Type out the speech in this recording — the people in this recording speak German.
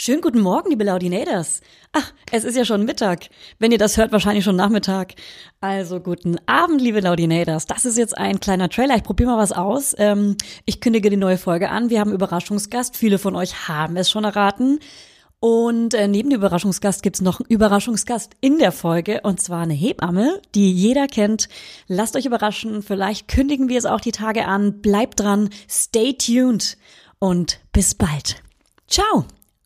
Schönen guten Morgen, liebe Laudinators. Ach, es ist ja schon Mittag. Wenn ihr das hört, wahrscheinlich schon Nachmittag. Also guten Abend, liebe Laudinators. Das ist jetzt ein kleiner Trailer. Ich probiere mal was aus. Ähm, ich kündige die neue Folge an. Wir haben Überraschungsgast. Viele von euch haben es schon erraten. Und äh, neben dem Überraschungsgast gibt's noch einen Überraschungsgast in der Folge, und zwar eine Hebamme, die jeder kennt. Lasst euch überraschen, vielleicht kündigen wir es auch die Tage an. Bleibt dran, stay tuned und bis bald. Ciao!